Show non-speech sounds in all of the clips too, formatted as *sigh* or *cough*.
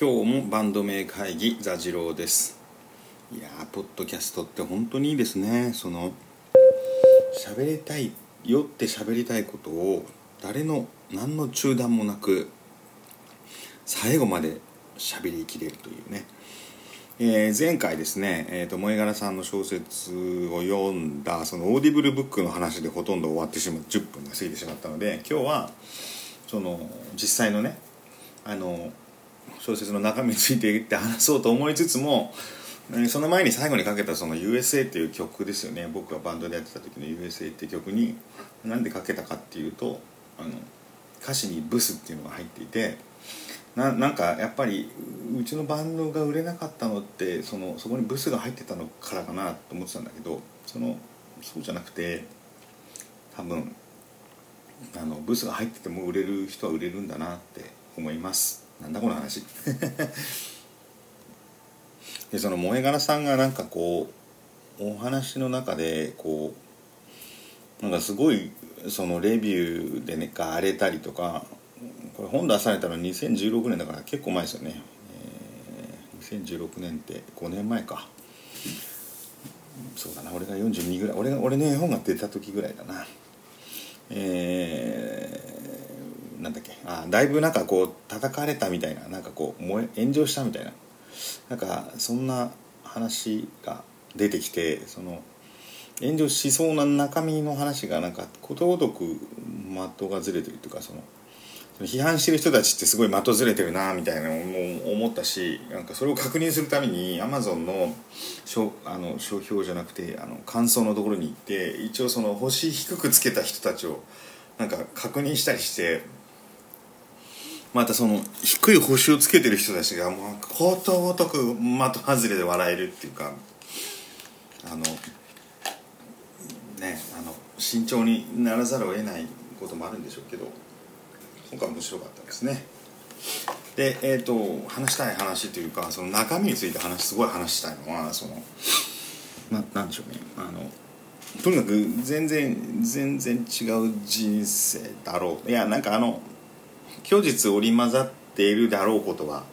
今日もバンド名会議座次郎です。いやーポッドキャストって本当にいいですね。その喋りたいよって喋りたいことを誰の何の中断もなく最後まで喋りきれるというね、えー前回ですね、えー、と燃え殻さんの小説を読んだそのオーディブルブックの話でほとんど終わってしまう10分が過ぎてしまったので今日はその実際のねあの小説の中身について言って話そうと思いつつもその前に最後にかけたその USA っていう曲ですよね。僕がバンドでやってた時の USA って曲になんでかけたかっていうとあの歌詞にブスっていうのが入っていてななんかやっぱりうちのバンドが売れなかったのってそのそこにブスが入ってたのからかなと思ってたんだけどそのそうじゃなくて多分あのブスが入ってても売れる人は売れるんだなって思います。なんだこの話。*laughs* でその萌え柄さんがなんかこうお話の中でこうなんかすごいそのレビューでねが荒れたりとかこれ本出されたの2016年だから結構前ですよね、えー2016年って5年前か。そうだな俺が42ぐらい俺俺の絵本が出た時ぐらいだな。えーなんだっけ？あだいぶなんかこう叩かれたみたいななんかこう燃え炎上したみたいな。なんかそんな話が出てきてその炎上しそうな中身の話がなんかことごとく的がずれてるというかそのその批判してる人たちってすごい的ずれてるなみたいなのも思ったしなんかそれを確認するためにアマゾンの商あの商標じゃなくてあの感想のところに行って一応その星低くつけた人たちをなんか確認したりしてまたその低い星をつけてる人たちがもうことごとく的外れで笑えるっていうかあのねあの慎重にならざるを得ないこともあるんでしょうけど今回面白かったですね。でえっ、と話したい話というかその中身について話すごい話したいのはそのななんでしょうね。あのとにかく全然全然違う人生だろう。いやなんかあの虚実織り交ざっているだろうことは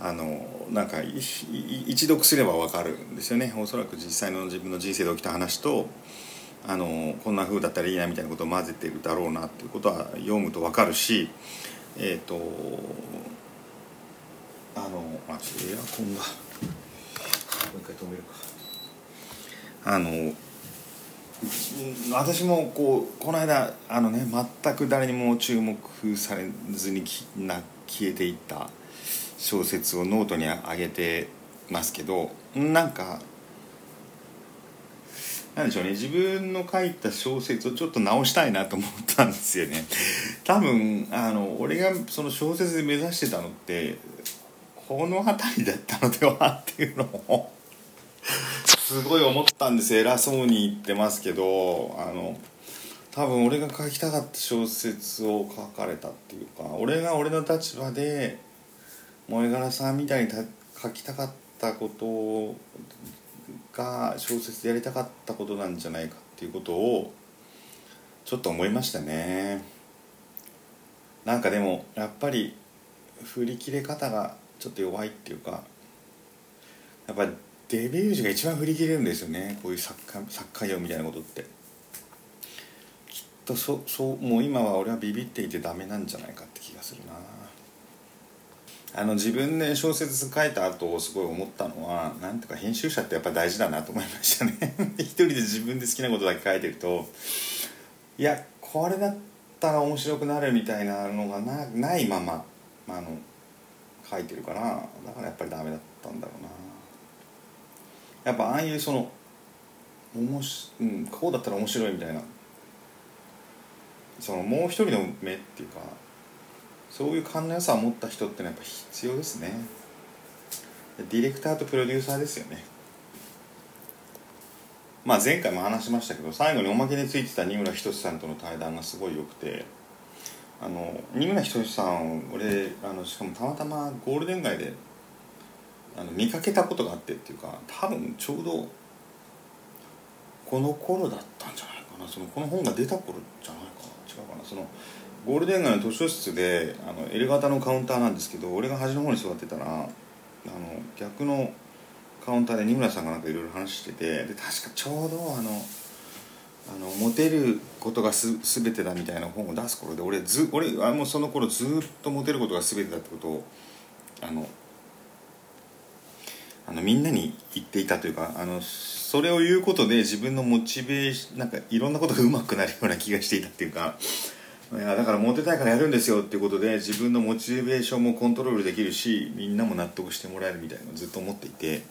あのなんか一読すれば分かるんですよね。おそらく実際の自分の人生で起きた話とあのこんな風だったらいいなみたいなことを混ぜてるだろうなっていうことは読むと分かるしえっ、とあのあちょっとエアコンが。もう一回止めるか。あの私もこうこの間あのね全く誰にも注目されずにな消えていった小説をノートに上げてますけどなんかなんでしょうね自分の書いた小説をちょっと直したいなと思ったんですよね。多分あの俺がその小説で目指してたのってこの辺りだったのではっていうのをすごい思ったんです偉そうに言ってますけどあの多分俺が書きたかった小説を書かれたっていうか俺が俺の立場で萌え柄さんみたいに書きたかったことが小説でやりたかったことなんじゃないかっていうことをちょっと思いましたね。なんかでもやっぱり振り切れ方がちょっと弱いっていうかやっぱりデビュー時が一番振り切れるんですよね。こういう作家作家業みたいなことって。きっとそそうもう今は俺はビビっていてダメなんじゃないかって気がするな。あの自分で小説書いた後すごい思ったのはなんていうか編集者ってやっぱ大事だなと思いましたね。*laughs* 一人で自分で好きなことだけ書いてるといやこれだったら面白くなるみたいなのがなないまままあの書いてるからだからやっぱりダメだったんだろうな。やっぱああいうそのおもし、うん、こうだったら面白いみたいな。そのもう一人の目っていうかそういう勘の良さを持った人ってのはやっぱ必要ですね。ディレクターとプロデューサーですよね。まあ前回も話しましたけど最後におまけについてた二村仁さんとの対談がすごい良くてあの二村仁さん俺あのしかもたまたまゴールデン街であの見かけたことがあってっていうか多分ちょうどこの頃だったんじゃないかな。そのこの本が出た頃じゃないかな。違うかな。そのゴールデン街の図書室であの L 型のカウンターなんですけど俺が端の方に座ってたらあの逆のカウンターで二村さんがなんかいろいろ話しててで確かちょうどあのあのモテることがす全てだみたいな本を出す頃で俺ず俺あもうその頃ずっとモテることが全てだってことをあのあのみんなに言っていたというかあのそれを言うことで自分のモチベーションなんかいろんなことがうまくなるような気がしていたっていうかいやだからモテたいからやるんですよっていうことで自分のモチベーションもコントロールできるしみんなも納得してもらえるみたいなのをずっと思っていて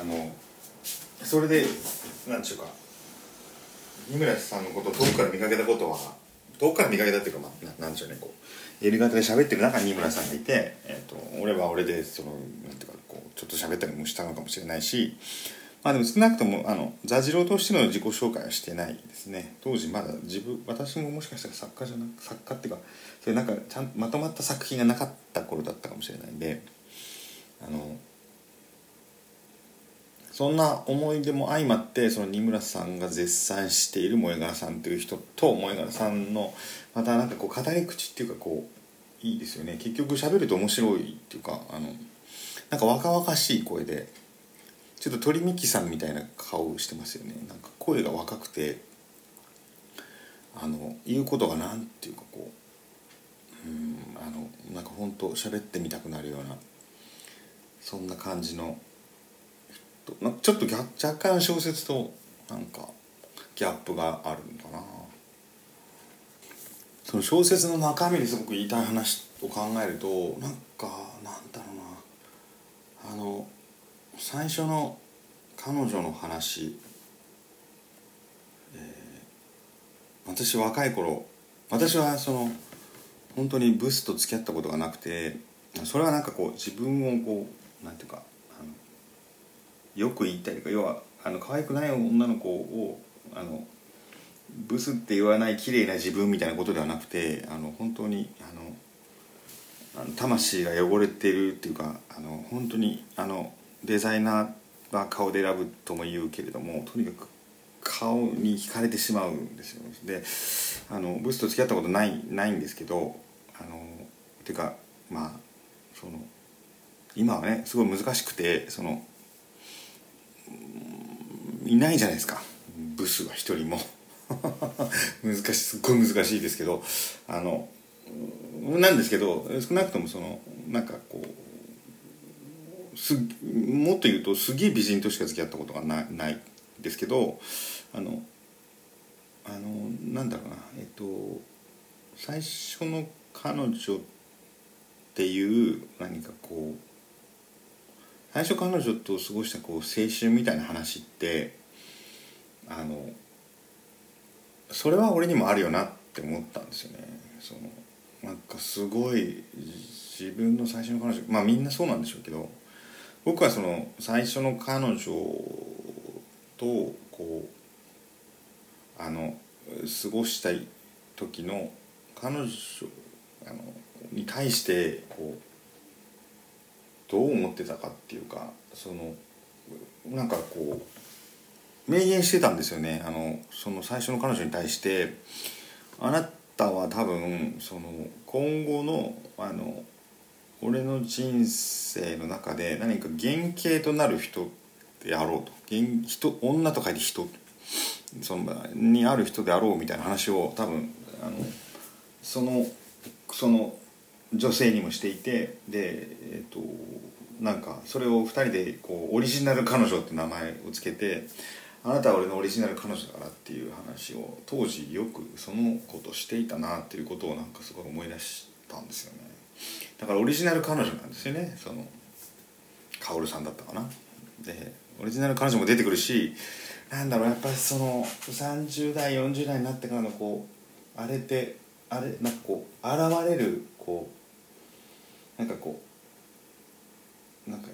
あのそれで何でしょうか二村さんのことを遠くから見かけたことは遠くから見かけたっていうか、まあ、なんでしょうねこう。やり方で喋ってる中に二村さんがいて、えーと、俺は俺でそのなんていうかこうちょっと喋ったりもしたのかもしれないしまあでも少なくともあの座次郎としての自己紹介はしてないですね。当時まだ自分私ももしかしたら作家じゃなく作家っていうかそれなんかちゃんまとまった作品がなかった頃だったかもしれないんであのそんな思い出も相まってその二村さんが絶賛している萌柄さんという人と萌柄さんのまたなんかこう語り口っていうかこういいですよね。結局喋ると面白いっていうかあのなんか若々しい声でちょっと鳥幹さんみたいな顔してますよね。なんか声が若くてあの言うことがなんていうかこううんあのなんか本当喋ってみたくなるようなそんな感じのとちょっと若干小説となんかギャップがあるのかな。その小説の中身ですごく言いたい話を考えるとなんかなんだろうな。あの最初の彼女の話、えー、私若い頃私はその本当にブスと付き合ったことがなくてそれはなんかこう自分をこうなんていうかよく言ったりとか要はあの可愛くない女の子をあのブスって言わない綺麗な自分みたいなことではなくてあの本当にあのあの魂が汚れてるっていうかあの本当にあのデザイナーは顔で選ぶとも言うけれどもとにかく顔に惹かれてしまうんですよ。であのブスと付き合ったことないないんですけどあのていうかまあその今はねすごい難しくてそのいないじゃないですか。ブスは一人も。*laughs* 難しいすっごい難しいですけどあのなんですけど少なくともそのなんかこうすもっと言うとすげえ美人としか付き合ったことがないないですけどあのあのなんだろうなえっと最初の彼女っていう何かこう最初彼女と過ごしたこう青春みたいな話ってあのそれは俺にもあるよなって思ったんですよね。そのなんかすごい自分の最初の彼女まあみんなそうなんでしょうけど僕はその最初の彼女とこうあの過ごしたい時の彼女あのに対してこうどう思ってたかっていうかそのなんかこう明言してたんですよね。あのその最初の彼女に対してあなたは多分その今後のあの俺の人生の中で何か原型となる人であろうと。人女と書いて人。そのにある人であろうみたいな話を多分あのそのその女性にもしていてでえっ、ー、となんかそれを2人でこうオリジナル彼女って名前を付けてあなたは俺のオリジナル彼女だからっていう話を当時よくそのことしていたなっていうことをなんかすごい思い出したんですよね。だからオリジナル彼女なんですよね。その薫さんだったかな。でオリジナル彼女も出てくるしなんだろうやっぱりその30代40代になってからのこうあれってあれなんかこう現れるこうなんかこうなんか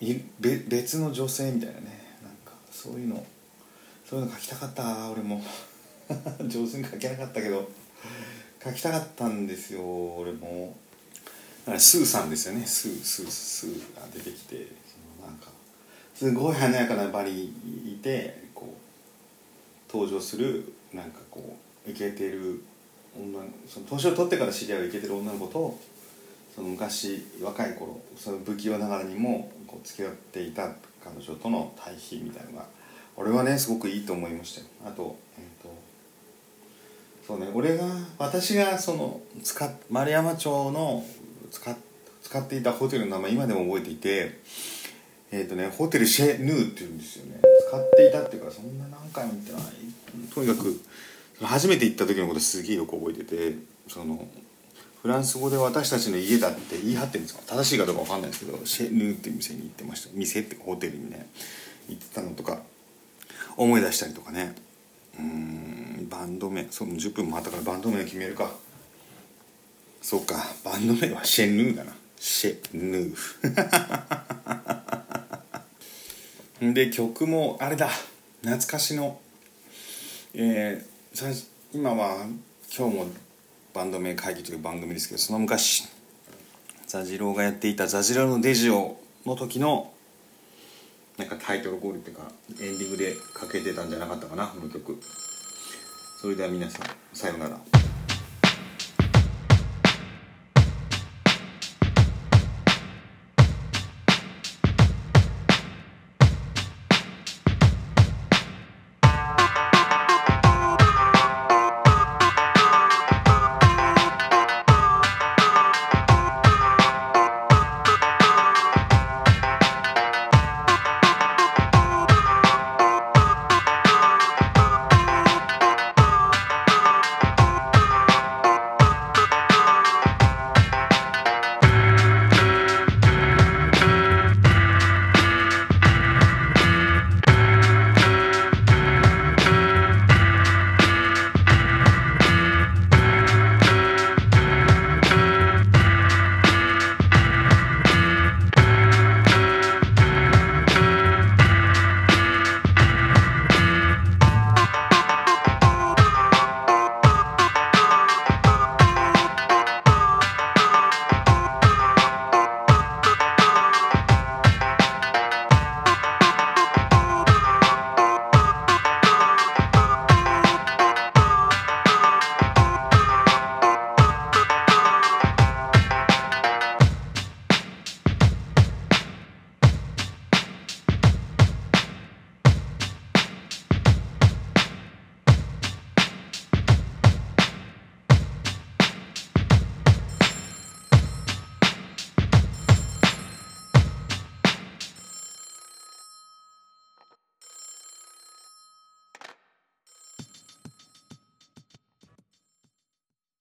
いべ別の女性みたいなねなんかそういうのそういうの書きたかった俺も。上手に書けなかったけど書きたかったんですよ俺も。だからスーさんですよね。スースースーが出てきてそのなんかすごい華やかなバリいてこう登場するなんかこうイケてる女その年を取ってから知り合うイケてる女の子とその昔若い頃その不器用ながらにもこう付き合っていた彼女との対比みたいなのが俺はねすごくいいと思いましたよ。あと,、えー、とそうね俺が私がその使丸山町の使使っていたホテルの名前今でも覚えていてえっ、ー、とねホテルシェ・ヌーっていうんですよね。使っていたっていうかそんな何回も行ってない。とにかく初めて行った時のことすげえよく覚えててそのフランス語で私たちの家だって言い張ってるんですか？正しいかどうか分かんないですけどシェ・ヌーっていう店に行ってました。店ってホテルにね行ってたのとか思い出したりとかね。うんバンド名。そう10分もあったからバンド名決めるか。そうかバンド名はシェ・ヌーだな。シェ・ヌ *laughs* ーで曲もあれだ。懐かしの。えー、今は今日もバンド名会議という番組ですけどその昔ザジローがやっていた「ザジローのデジオ」の時のなんかタイトルコールっていうかエンディングでかけてたんじゃなかったかなこの曲。それでは皆さんさようなら。